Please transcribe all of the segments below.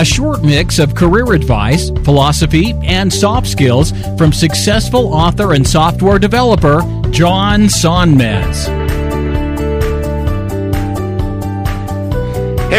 a short mix of career advice, philosophy, and soft skills from successful author and software developer John Sonmez.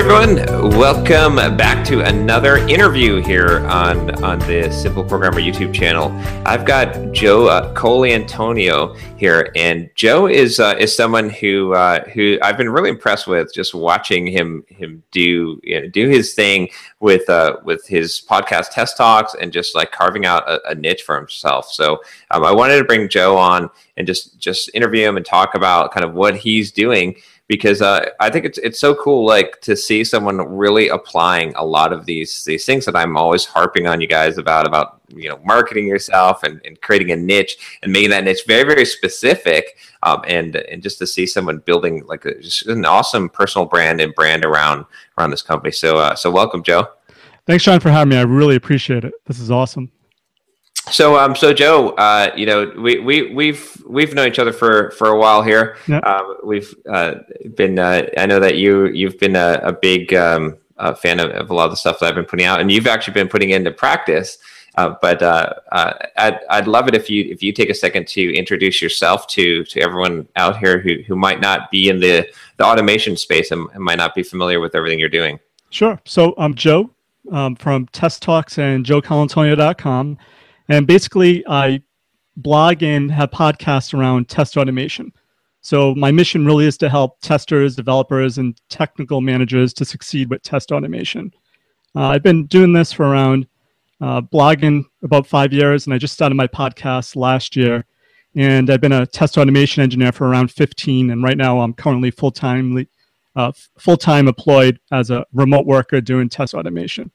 Everyone, welcome back to another interview here on, on the Simple Programmer YouTube channel. I've got Joe uh, Colantonio here, and Joe is uh, is someone who uh, who I've been really impressed with just watching him him do you know, do his thing with uh, with his podcast Test Talks and just like carving out a, a niche for himself. So um, I wanted to bring Joe on and just just interview him and talk about kind of what he's doing because uh, I think it's it's so cool like to see someone really applying a lot of these these things that I'm always harping on you guys about about you know marketing yourself and, and creating a niche and making that niche very very specific um, and and just to see someone building like a, just an awesome personal brand and brand around around this company. So uh, so welcome, Joe. Thanks, John, for having me. I really appreciate it. This is awesome. So, um, so Joe, uh, you know, we we we've we've known each other for for a while here. Yep. Um, we've uh, been. Uh, I know that you you've been a, a big um, uh fan of, of a lot of the stuff that I've been putting out, and you've actually been putting into practice. Uh, but uh, uh, I'd I'd love it if you if you take a second to introduce yourself to to everyone out here who who might not be in the the automation space and, and might not be familiar with everything you're doing. Sure. So I'm Joe um, from Test Talks and JoeColantonio.com. And basically, I blog and have podcasts around test automation. So my mission really is to help testers, developers, and technical managers to succeed with test automation. Uh, I've been doing this for around uh, blogging about five years, and I just started my podcast last year. And I've been a test automation engineer for around 15, and right now I'm currently full time uh, full time employed as a remote worker doing test automation.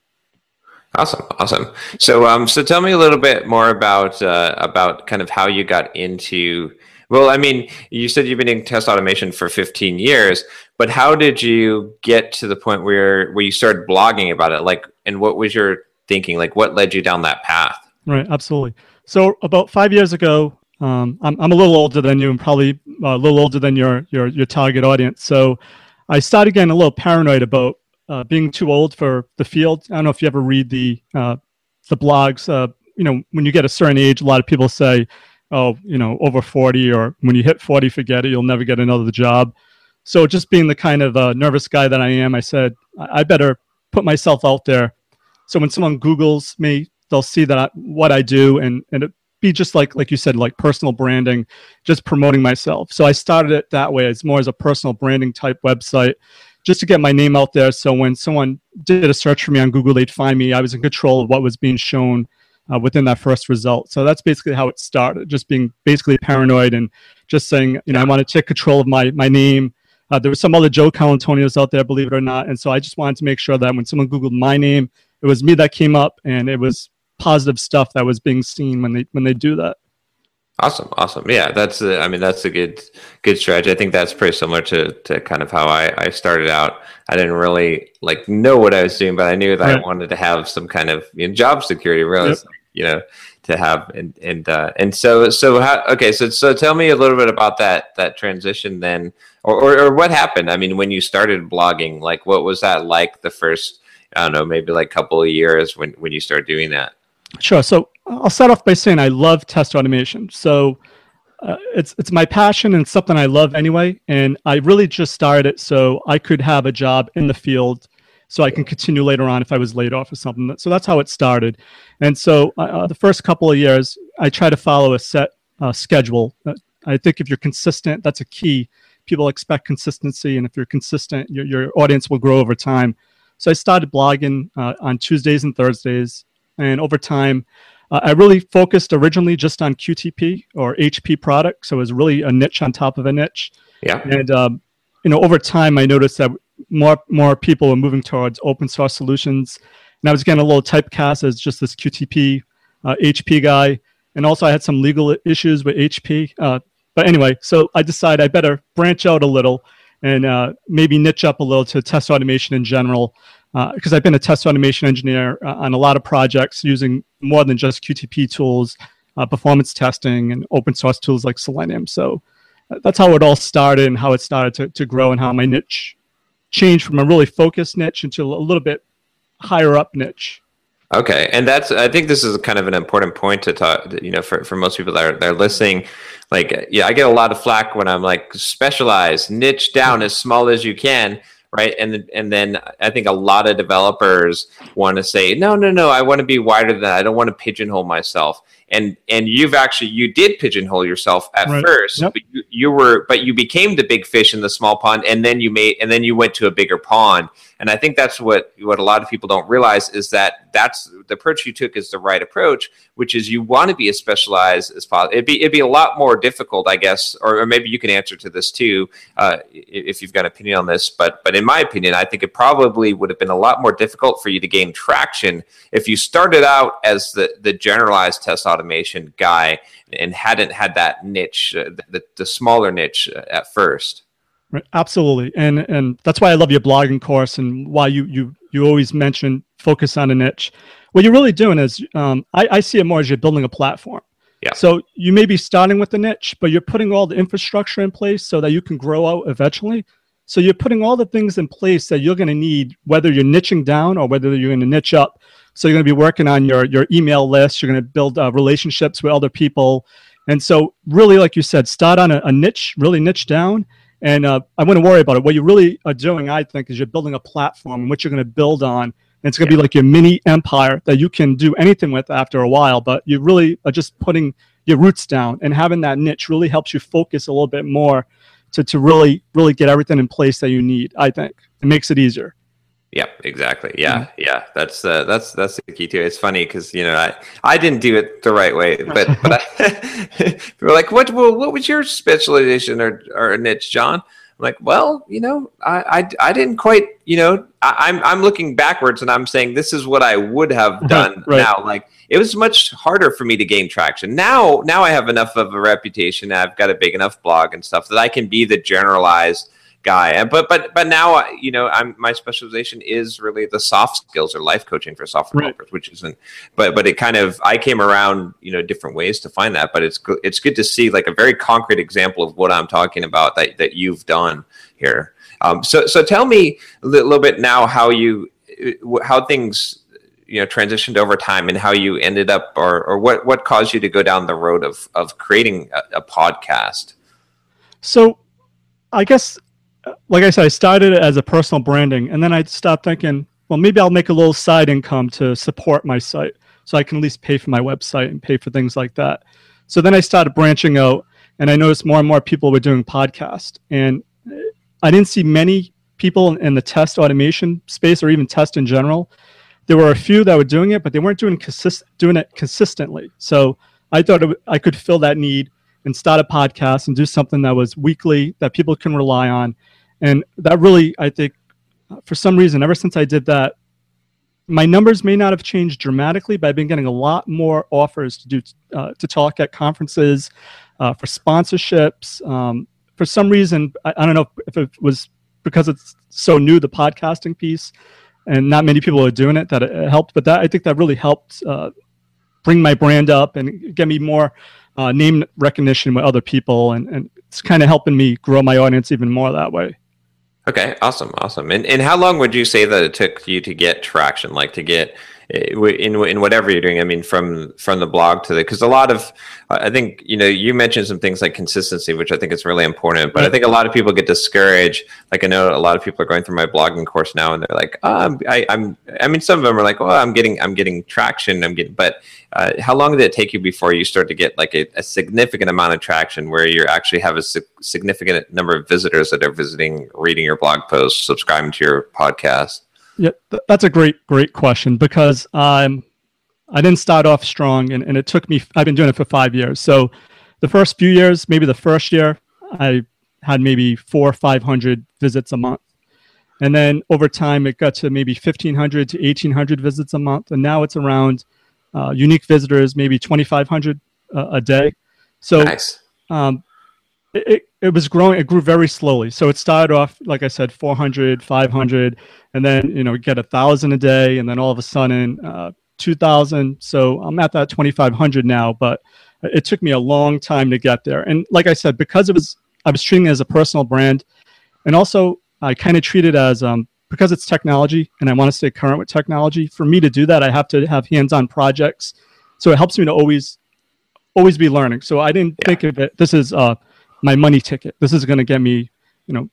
Awesome, awesome. So, um, so tell me a little bit more about uh, about kind of how you got into. Well, I mean, you said you've been in test automation for 15 years, but how did you get to the point where where you started blogging about it? Like, and what was your thinking? Like, what led you down that path? Right, absolutely. So, about five years ago, um, I'm I'm a little older than you, and probably a little older than your your your target audience. So, I started getting a little paranoid about uh, being too old for the field. I don't know if you ever read the uh, the blogs. Uh, you know, when you get a certain age, a lot of people say, "Oh, you know, over forty, or when you hit forty, forget it. You'll never get another job." So, just being the kind of uh, nervous guy that I am, I said, I-, I better put myself out there. So when someone Google's me, they'll see that I, what I do, and and it be just like like you said, like personal branding, just promoting myself. So I started it that way. It's more as a personal branding type website just to get my name out there. So when someone did a search for me on Google, they'd find me. I was in control of what was being shown uh, within that first result. So that's basically how it started, just being basically paranoid and just saying, you know, I want to take control of my, my name. Uh, there was some other Joe Colantonios out there, believe it or not. And so I just wanted to make sure that when someone Googled my name, it was me that came up and it was positive stuff that was being seen when they when they do that. Awesome, awesome. Yeah, that's a, I mean that's a good good strategy. I think that's pretty similar to to kind of how I I started out. I didn't really like know what I was doing, but I knew that right. I wanted to have some kind of you know, job security. Really, yep. you know, to have and and uh, and so so how okay. So so tell me a little bit about that that transition then, or, or or what happened. I mean, when you started blogging, like what was that like the first? I don't know, maybe like couple of years when when you started doing that. Sure. So I'll start off by saying I love test automation. So uh, it's it's my passion and something I love anyway. And I really just started it so I could have a job in the field, so I can continue later on if I was laid off or something. So that's how it started. And so uh, uh the first couple of years, I try to follow a set uh, schedule. Uh, I think if you're consistent, that's a key. People expect consistency, and if you're consistent, your your audience will grow over time. So I started blogging uh, on Tuesdays and Thursdays and over time, uh, I really focused originally just on QTP or HP products. So it was really a niche on top of a niche. Yeah. And um, you know, over time, I noticed that more more people were moving towards open source solutions. and I was getting a little typecast as just this QTP uh, HP guy, and also I had some legal issues with HP. Uh, but anyway, so I decided I better branch out a little and uh, maybe niche up a little to test automation in general, because uh, I've been a test automation engineer uh, on a lot of projects using more than just QTP tools, uh, performance testing, and open source tools like Selenium. So that's how it all started and how it started to, to grow and how my niche changed from a really focused niche into a little bit higher up niche. Okay, and that's I think this is kind of an important point to talk. You know, for, for most people that are they're listening, like yeah, I get a lot of flack when I'm like specialize, niche down as small as you can, right? And and then I think a lot of developers want to say, no, no, no, I want to be wider than that. I don't want to pigeonhole myself and and you've actually you did pigeonhole yourself at right. first yep. but you, you, were but you became the big fish in the small pond and then you made and then you went to a bigger pond and i think that's what what a lot of people don't realize is that that's the approach you took is the right approach which is you want to be as specialized as possible it'd be it'd be a lot more difficult i guess or, or maybe you can answer to this too uh, if you've got an opinion on this but but in my opinion i think it probably would have been a lot more difficult for you to gain traction if you started out as the the generalized test automation guy and hadn't had that niche, uh, the, the smaller niche uh, at first. Right, absolutely, and and that's why I love your blogging course and why you you you always mention focus on a niche. What you're really doing is, um, I, I see it more as you're building a platform. Yeah. So you may be starting with the niche, but you're putting all the infrastructure in place so that you can grow out eventually. So you're putting all the things in place that you're going to need, whether you're niching down or whether you're going to niche up so you're going to be working on your your email list. You're going to build uh, relationships with other people, and so really, like you said, start on a, a niche, really niche down, and uh, I wouldn't worry about it. What you really are doing, I think, is you're building a platform in which you're going to build on. And it's going to yeah. be like your mini empire that you can do anything with after a while, but you really are just putting your roots down and having that niche really helps you focus a little bit more to, to really, really get everything in place that you need. I think it makes it easier. Yeah, exactly. Yeah, mm-hmm. yeah. That's uh, that's that's the key to it. It's funny because you know I I didn't do it the right way, but but I, people like, what well, what was your specialization or or niche, John? I'm like, well, you know, I, I, I didn't quite, you know, I, am I'm, I'm looking backwards and I'm saying this is what I would have done right. now. Like it was much harder for me to gain traction. Now, now I have enough of a reputation. I've got a big enough blog and stuff that I can be the generalized guy. But but but now you know I'm my specialization is really the soft skills or life coaching for software right. developers, which isn't. But but it kind of I came around you know different ways to find that. But it's it's good to see like a very concrete example of what I'm talking about that that you've done here. Um, so so tell me a little bit now how you how things you know transitioned over time and how you ended up or, or what what caused you to go down the road of of creating a, a podcast so i guess like I said, I started it as a personal branding, and then I stopped thinking, well, maybe I'll make a little side income to support my site, so I can at least pay for my website and pay for things like that. So then I started branching out, and I noticed more and more people were doing podcasts, and uh, I didn't see many people in the test automation space or even test in general. There were a few that were doing it, but they weren't doing consist- doing it consistently. So I thought it, I could fill that need and start a podcast and do something that was weekly that people can rely on and that really i think for some reason ever since i did that my numbers may not have changed dramatically but i've been getting a lot more offers to do uh, to talk at conferences uh, for sponsorships. Um, for some reason I, I, don't know if it was because it's so new the podcasting piece and not many people are doing it that it helped but that i think that really helped uh, bring my brand up and get me more uh, name recognition with other people and, and it's kind of helping me grow my audience even more that way Okay, awesome, awesome. And and how long would you say that it took you to get traction, like to get in in whatever you're doing? I mean, from from the blog to the because a lot of I think you know you mentioned some things like consistency, which I think is really important. But I think a lot of people get discouraged. Like I know a lot of people are going through my blogging course now, and they're like, oh, I'm, I, am I mean, some of them are like, oh, I'm getting I'm getting traction. I'm getting, but uh, how long did it take you before you start to get like a, a significant amount of traction where you actually have a si- significant number of visitors that are visiting, reading your blog posts, subscribing to your podcast? Yeah, th- that's a great, great question because um, I didn't start off strong and, and it took me, I've been doing it for five years. So the first few years, maybe the first year, I had maybe four or 500 visits a month. and then over time it got to maybe 1500 to 1800 visits a month and now it's around uh, unique visitors maybe 2500 uh, a day so Nice. um, it, it, was growing it grew very slowly. So it started off like i said 400 500 and then you know get a thousand a day and then all of a sudden uh, 2000 so i'm at that 2500 now but it took me a long time to get there. And like i said because it was i was treating it as a personal brand and also i kind of treat it as um, because it's technology and i want to stay current with technology for me to do that i have to have hands-on projects. So it helps me to always always be learning. So i didn't Yeah. think of it this is uh, my money ticket. This is going to get me you know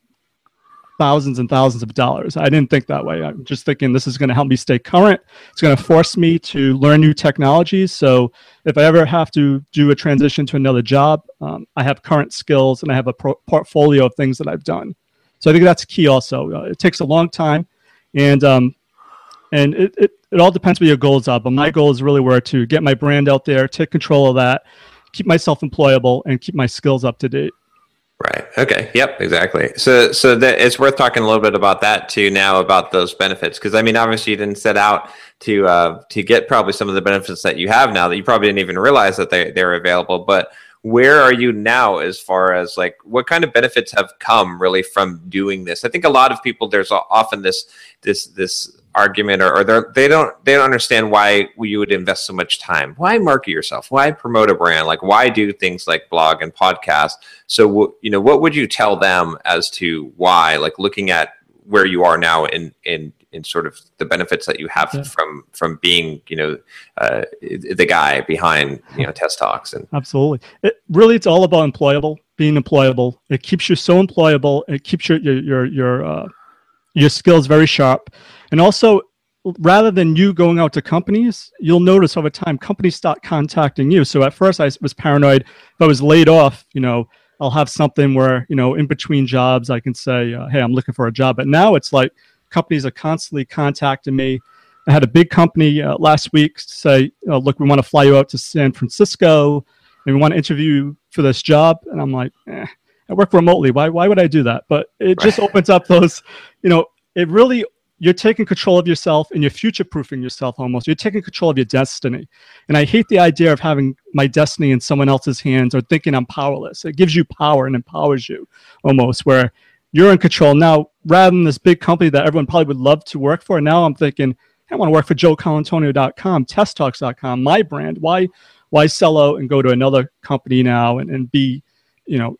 thousands and thousands of dollars. I didn't think that way. I'm just thinking this is going to help me stay current. It's going to force me to learn new technologies. So if i ever have to do a transition to another job um, i have current skills and i have a pro- portfolio of things that i've done. So i think that's key also. Uh, it takes a long time and um, and it, it, it all depends what your goals are but my goals really were to get my brand out there take control of that keep myself employable and keep my skills up to date Right. Okay. Yep. Exactly. So, so that it's worth talking a little bit about that too now about those benefits because I mean, obviously, you didn't set out to uh, to get probably some of the benefits that you have now that you probably didn't even realize that they they're available. But where are you now as far as like what kind of benefits have come really from doing this? I think a lot of people there's often this this this argument or, or they're, don't they don't understand why you would invest so much time. Why market yourself? Why promote a brand? Like why do things like blog and podcast? So you know what would you tell them as to why? Like looking at where you are now in in in sort of the benefits that you have Yeah. from from being you know uh, the guy behind you know test talks and Absolutely. It, really, it's all about employable, being employable. It keeps you so employable. It keeps your your your your, uh, your skills very sharp, and also rather than you going out to companies, you'll notice over time companies start contacting you. So at first, I was paranoid. If I was laid off, you know, I'll have something where you know in between jobs I can say, uh, "Hey, I'm looking for a job." But now it's like companies are constantly contacting me. I had a big company uh, last week say, oh, "Look, we want to fly you out to San Francisco, and we want to interview you for this job." And I'm like, eh, "I work remotely. Why? Why would I do that?" But it just opens up those, you know, it really you're taking control of yourself and you're future proofing yourself almost. You're taking control of your destiny. And I hate the idea of having my destiny in someone else's hands or thinking I'm powerless. It gives you power and empowers you almost where you're in control. Now, rather than this big company that everyone probably would love to work for, now I'm thinking, I want to work for joecolantonio.com, testtalks.com, my brand. Why why sell out and go to another company now and, and be, you know,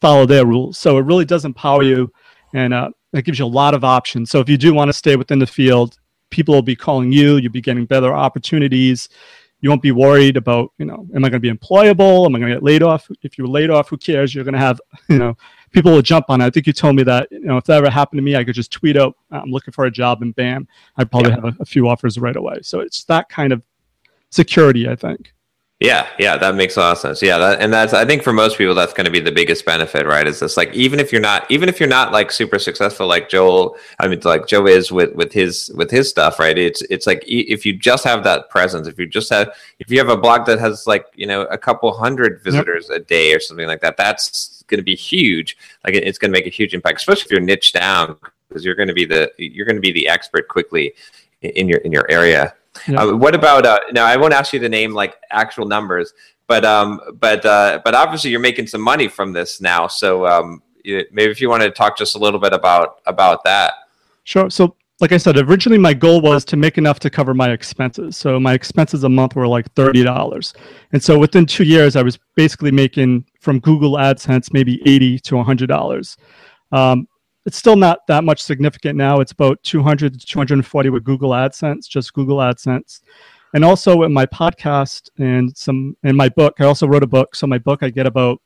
follow their rules? So it really does empower you and uh, it gives you a lot of options. So if you do want to stay within the field, people will be calling you, you'll be getting better opportunities. You won't be worried about, you know, am I going to be employable? Am I going to get laid off? If you're laid off, who cares? You're going to have, you know, people will jump on it. I think you told me that, you know, if that ever happened to me, I could just tweet out, I'm looking for a job and bam, I'd probably Yeah. have a, a few offers right away. So it's that kind of security, I think. Yeah, yeah, that makes a lot of sense. Yeah, that, and that's I think for most people that's going to be the biggest benefit, right? Is this like even if you're not even if you're not like super successful like Joel, I mean like Joe is with with his with his stuff, right? It's it's like if you just have that presence, if you just have if you have a blog that has like you know a couple hundred visitors a day or something like that, that's going to be huge. Like it's going to make a huge impact, especially if you're niche down because you're going to be the you're going to be the expert quickly in your in your area. Yeah. Uh, what about uh, now? I won't ask you to name like actual numbers, but um, but uh, but obviously you're making some money from this now. So um, you- maybe if you want to talk just a little bit about about that. Sure. So, like I said, originally my goal was to make enough to cover my expenses. So my expenses a month were like thirty dollars, and so within two years, I was basically making from Google AdSense maybe eighty to hundred dollars. Um, it's still not that much significant now. It's about two hundred to two hundred and forty with Google AdSense, just Google AdSense. And also in my podcast and some in my book, I also wrote a book. So my book, I get about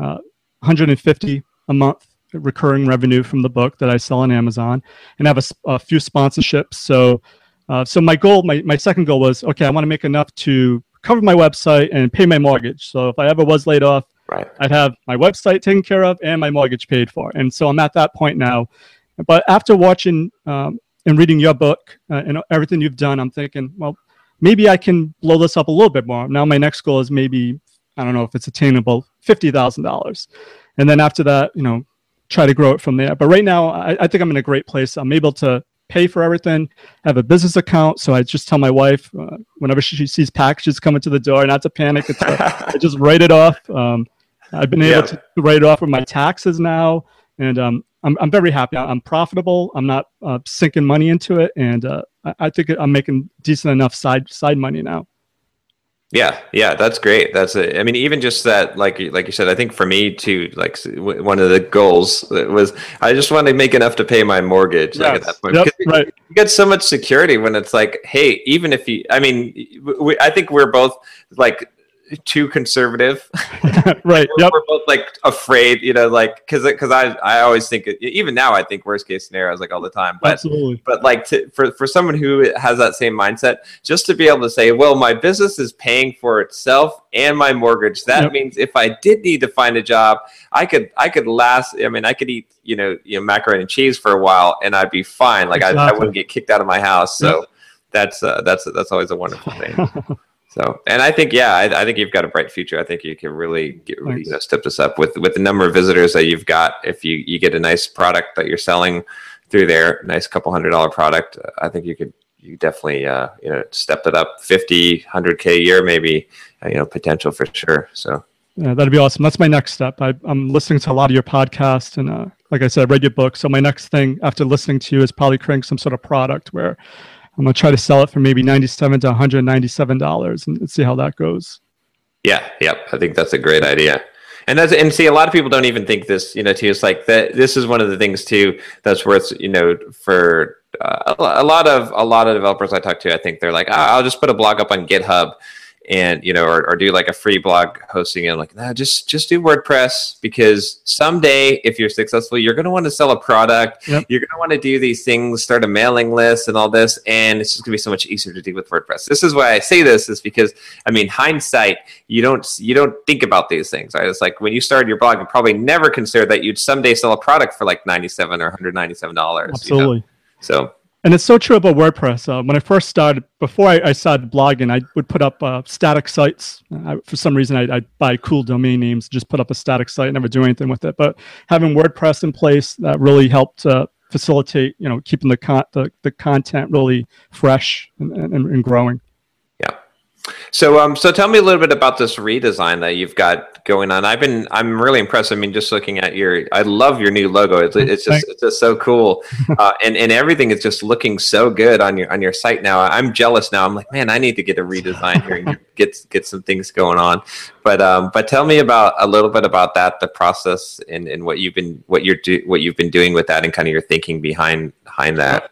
uh, 150 a month recurring revenue from the book that I sell on Amazon, and I have a few sponsorships. So, uh, so my goal, my, my second goal was okay. I want to make enough to cover my website and pay my mortgage. So if I ever was laid off, Right. I'd have my website taken care of and my mortgage paid for. And so I'm at that point now. But after watching um, and reading your book uh, and everything you've done, I'm thinking, well, maybe I can blow this up a little bit more. Now my next goal is maybe I don't know if it's attainable, fifty thousand dollars, and then after that, you know, try to grow it from there. But right now, I, I think I'm in a great place. I'm able to pay for everything, have a business account. So I just tell my wife uh, whenever she sees packages coming to the door, not to panic. It's, I just write it off. Um, I've been able yeah. to write it off with my taxes now, and um, I'm I'm very happy. I'm profitable. I'm not uh, sinking money into it, and uh, I, I think I'm making decent enough side side money now. Yeah, yeah, that's great. That's it. I mean, even just that, like, like you said, I think for me too, like one of the goals was I just want to make enough to pay my mortgage. Yes. Like at that point, yep, right. you get so much security when it's like, hey, even if you, I mean, we, I think we're both like too conservative. right. Yep. We're both like afraid, you know, like because because I I always think even now I think worst case scenarios like all the time. But Absolutely. but like to, for for someone who has that same mindset, just to be able to say, well, my business is paying for itself and my mortgage. That yep. means if I did need to find a job, I could I could last. I mean, I could eat you know you know macaroni and cheese for a while and I'd be fine. Like exactly. I, I wouldn't get kicked out of my house. So. Yep. That's uh, that's that's always a wonderful thing. So, and I think, yeah, I, I, think you've got a bright future. I think you can really get, you know, step this up with with the number of visitors that you've got. If you you get a nice product that you're selling through there, nice couple hundred dollar product, I think you could you definitely uh, you know step it up 50 100k a year maybe uh, you know potential for sure. So. Yeah, that'd be awesome. That's my next step. I, am listening to a lot of your podcasts and uh, like i said I read your book. So my next thing after listening to you is probably creating some sort of product where I'm gonna try to sell it for maybe 97 to 197 dollars and see how that goes. Yeah, yep. I think that's a great idea. And that's and see a lot of people don't even think this, you know, too. It's like that. This is one of the things too that's worth, you know, for uh, a lot of a lot of developers I talk to. I think they're like, oh, I'll just put a blog up on GitHub and you know or, or do like a free blog hosting and like nah, just just do wordpress because someday if you're successful you're going to want to sell a product yep. you're going to want to do these things start a mailing list and all this and it's just going to be so much easier to do with wordpress this is why i say this is because i mean hindsight you don't you don't think about these things right it's like when you started your blog you probably never considered that you'd someday sell a product for like 97 or 197 dollars absolutely you know? so and it's so true about WordPress. Uh, when I first started, before I, I, started blogging, I would put up uh, static sites. I, for some reason, I, would buy cool domain names, just put up a static site, never do anything with it. But having WordPress in place, that really helped uh, facilitate, you know, keeping the, con- the, the content really fresh and, and, and growing. Yeah. So, um, so tell me a little bit about this redesign that you've got going on. I've been, I'm really impressed. I mean, just looking at your, I love your new logo. It's, it's just, it's just so cool, uh, and and everything is just looking so good on your on your site now. I'm jealous now. I'm like, man, I need to get a redesign here and get get some things going on. But um, but tell me about a little bit about that, the process, and, and what you've been what you're do what you've been doing with that, and kind of your thinking behind behind that.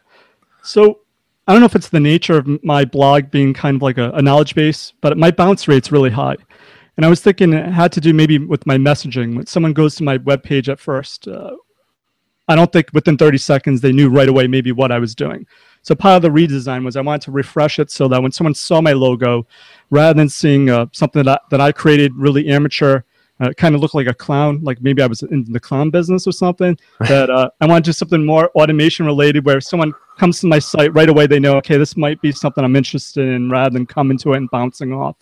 So I don't know if it's the nature of my blog being kind of like a, a knowledge base, but my bounce rate's really high. And I was thinking it had to do maybe with my messaging. When someone goes to my web page at first, uh, I don't think within 30 seconds they knew right away maybe what I was doing. So part of the redesign was I wanted to refresh it so that when someone saw my logo, rather than seeing uh, something that, that I created really amateur, uh, kind of looked like a clown, like maybe I was in the clown business or something. that uh, I want to do something more automation related, where someone comes to my site right away, they know, okay, this might be something I'm interested in, rather than coming to it and bouncing off.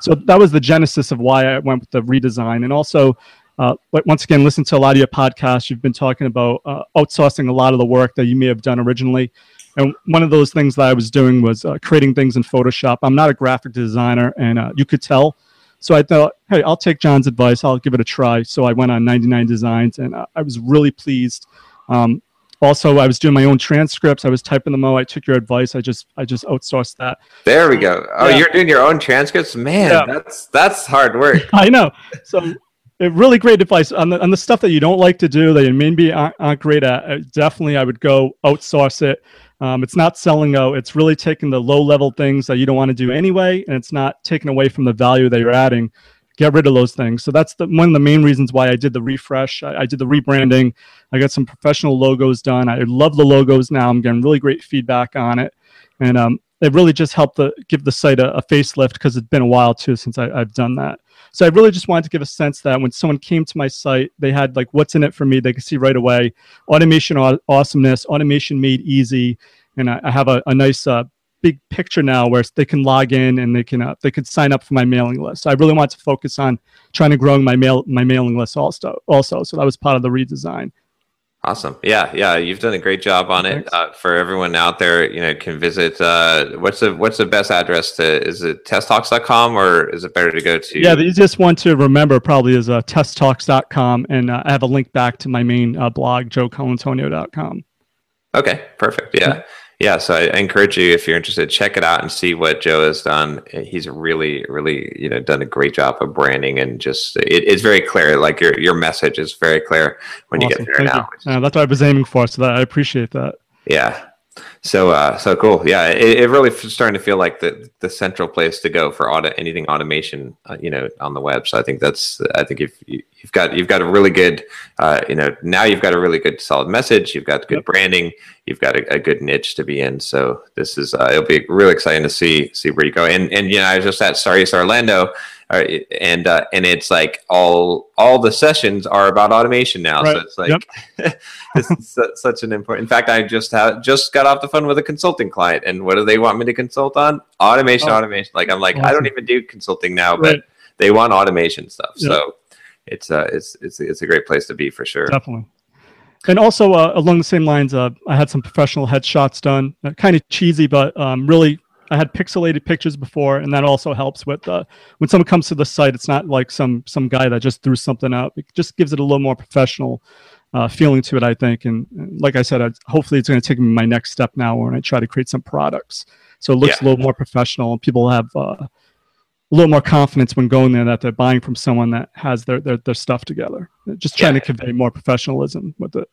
So that was the genesis of why I went with the redesign, and also. Uh, once again, listen to a lot of your podcasts. You've been talking about uh, outsourcing a lot of the work that you may have done originally. And one of those things that I was doing was uh, creating things in Photoshop. I'm not a graphic designer, and uh, you could tell so I thought, hey, I'll take John's advice. I'll give it a try. So I went on 99 Designs, and I was really pleased. Um, also, I was doing my own transcripts. I was typing them out. I took your advice. I just, I just outsourced that. There we go. Oh, yeah. you're doing your own transcripts, man. Yeah. That's that's hard work. I know. So, really great advice on the on the stuff that you don't like to do that you maybe aren't, aren't great at. Uh, definitely, I would go outsource it. Um, it's not selling out. It's really taking the low level things that you don't want to do anyway, and it's not taking away from the value that you're adding. Get rid of those things. So that's the, one of the main reasons why I did the refresh. I, I did the rebranding. I got some professional logos done. I love the logos now. I'm getting really great feedback on it, and um, it really just helped the, give the site a, a facelift because it's been a while too since I, I've done that. So I really just wanted to give a sense that when someone came to my site, they had like what's in it for me. They could see right away automation aw- awesomeness, automation made easy, and I, I have a, a nice uh, big picture now where they can log in and they can uh, they could sign up for my mailing list. So I really want to focus on trying to grow my mail my mailing list also also. So that was part of the redesign. Awesome. Yeah, yeah, you've done a great job on it. Uh, for everyone out there, you know, can visit. Uh, what's the what's the best address to? Is it testtalks.com or is it better to go to? Yeah, the easiest one to remember probably is uh, testtalks.com, and uh, I have a link back to my main uh, blog, joecolantonio.com. Okay, perfect. Yeah. yeah yeah, so I, encourage you if you're interested, check it out and see what Joe has done. He's really, really, you know, done a great job of branding and just it, it's very clear. Like your your message is very clear when awesome. you get there Thank now. Uh, that's what I was aiming for, so that I appreciate that. Yeah, so uh, so cool. Yeah, it, it really starting to feel like the the central place to go for auto anything automation, uh, you know, on the web. So I think that's I think if you, have got you've got a really good, uh, you know, now you've got a really good solid message. You've got good yep. branding. You've got a, a, good niche to be in. So this is uh, it'll be really exciting to see see where you go. And and you know, I was just at STAREAST Orlando and uh, and it's like all all the sessions are about automation now. Right. So it's like yep. this is such an important. In fact, I just have just got off the phone with a consulting client, and what do they want me to consult on? Automation, oh. automation. Like I'm like awesome. I don't even do consulting now, right. but they want automation stuff. Yep. So it's uh it's it's it's a great place to be for sure. Definitely. And also uh, along the same lines, uh, I had some professional headshots done, uh, kind of cheesy, but um, really I had pixelated pictures before, and that also helps with uh, when someone comes to the site. It's not like some some guy that just threw something out. It just gives it a little more professional uh, feeling to it, I think. And, and like I said, I, hopefully it's going to take me my next step now when I try to create some products. So it looks yeah. a little more professional, and people have uh, a little more confidence when going there that they're buying from someone that has their their, their stuff together. Just trying yeah. to convey more professionalism with it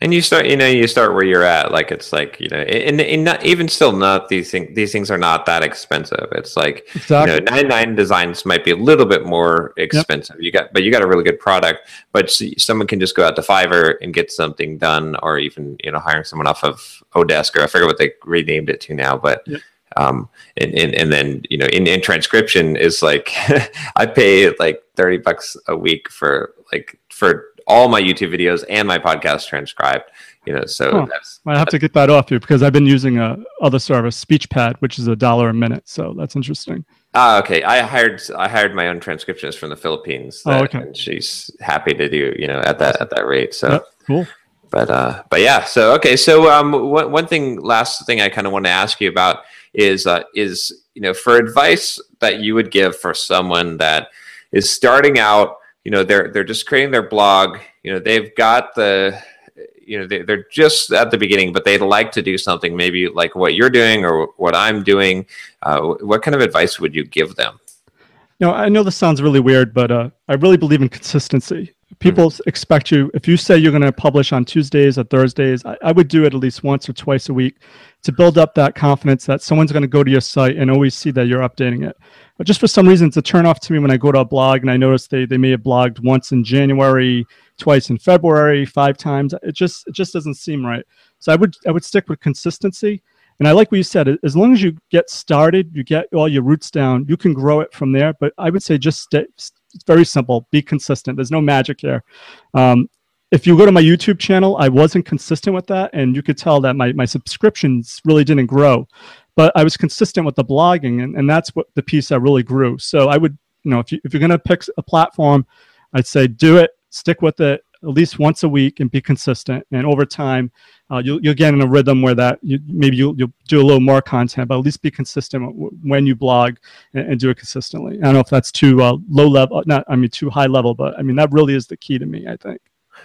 and you start you know you start where you're at like it's like you know and, and not even still not these things these things are not that expensive it's like exactly. you know 99 designs might be a little bit more expensive yep. you got but you got a really good product but someone can just go out to fiverr and get something done or even you know hiring someone off of odesk or i forget what they renamed it to now but yep. um and, and and then you know in, in transcription is like i pay like 30 bucks a week for like for all my YouTube videos and my podcast transcribed. You know, so huh. that's, I have to get that off you because I've been using a other service, SpeechPad, which is a dollar a minute. So that's interesting. Ah, okay. I hired I hired my own transcriptionist from the Philippines. That, oh, okay. And she's happy to do you know at that at that rate. So yep, cool. But uh, but yeah. So okay. So um, one one thing, last thing I kind of want to ask you about is uh, is you know for advice that you would give for someone that is starting out you know they're they're just creating their blog. You know they've got the you know they, they're just at the beginning but they'd like to do something maybe like what you're doing or what i'm doing. Uh, what kind of advice would you give them? No i know this sounds really weird but uh, i really believe in consistency people mm-hmm. expect you if you say you're going to publish on tuesdays or thursdays I, I, would do it at least once or twice a week to build up that confidence that someone's going to go to your site and always see that you're updating it but just for some reason, it's a turn off to me when I go to a blog and I notice they, they may have blogged once in January, twice in February, five times. It just it just doesn't seem right. So I would I would stick with consistency. And I like what you said. As long as you get started, you get all your roots down, you can grow it from there. But I would say just stay. It's very simple. Be consistent. There's no magic here. Um, if you go to my YouTube channel, I wasn't consistent with that, and you could tell that my, my subscriptions really didn't grow but I was consistent with the blogging, and, and that's what the piece that really grew. So I would, you know, if, you, if you're going to pick a platform, I'd say do it, stick with it at least once a week, and be consistent. And over time, uh, you'll, you'll get in a rhythm where that you, maybe you'll, you'll do a little more content, but at least be consistent when you blog and, and do it consistently. I don't know if that's too uh, low level, not I mean too high level, but I mean that really is the key to me. I think.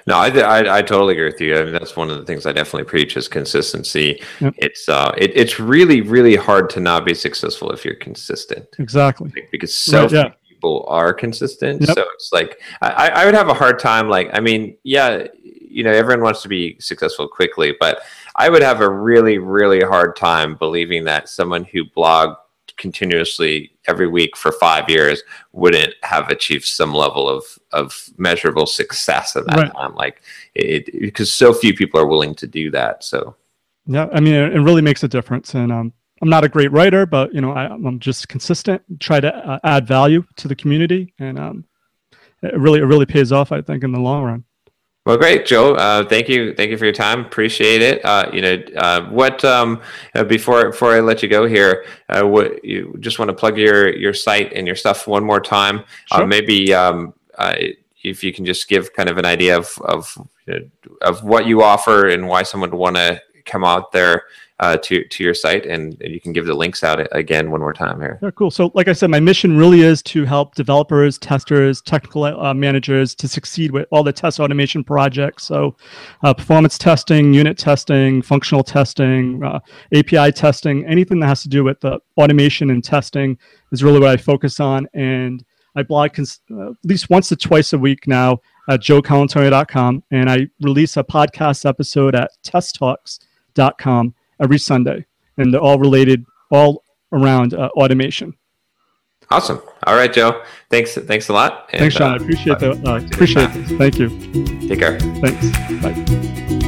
No, I, I, I, totally agree with you. I mean, that's one of the things I definitely preach is consistency. Yep. It's uh, it, it's really really hard to not be successful if you're consistent. Exactly. because so right, yeah. People are consistent. Yep. So it's like I, I would have a hard time. Like, I mean, yeah, you know, everyone wants to be successful quickly, but I would have a really really hard time believing that someone who blogged continuously every week for five years wouldn't have achieved some level of of measurable success at that right. time like it because so few people are willing to do that so yeah i mean it, really makes a difference and um i'm not a great writer but you know I, am just consistent try to uh, add value to the community and um it really it really pays off i think in the long run well, great, Joe. Uh, thank you, thank you for your time. Appreciate it. Uh, you know, uh, what um, uh, before before I let you go here, uh, what you just want to plug your your site and your stuff one more time. Sure. maybe um, if you can just give kind of an idea of of of what you offer and why someone would want to come out there uh, to to your site, and you can give the links out again one more time here. Yeah, cool. So, like I said, my mission really is to help developers, testers, technical uh, managers to succeed with all the test automation projects. So, uh, performance testing, unit testing, functional testing, uh, API testing, anything that has to do with the automation and testing is really what I focus on. And I blog cons- uh, at least once or twice a week now at joecolantonio.com, and I release a podcast episode at testtalks.com every Sunday, and they're all related, all around uh, automation. Awesome. All right, Joe. Thanks. Thanks a lot. And, thanks, John. I appreciate uh, the uh, appreciate it. Thank you. Take care. Thanks. Bye.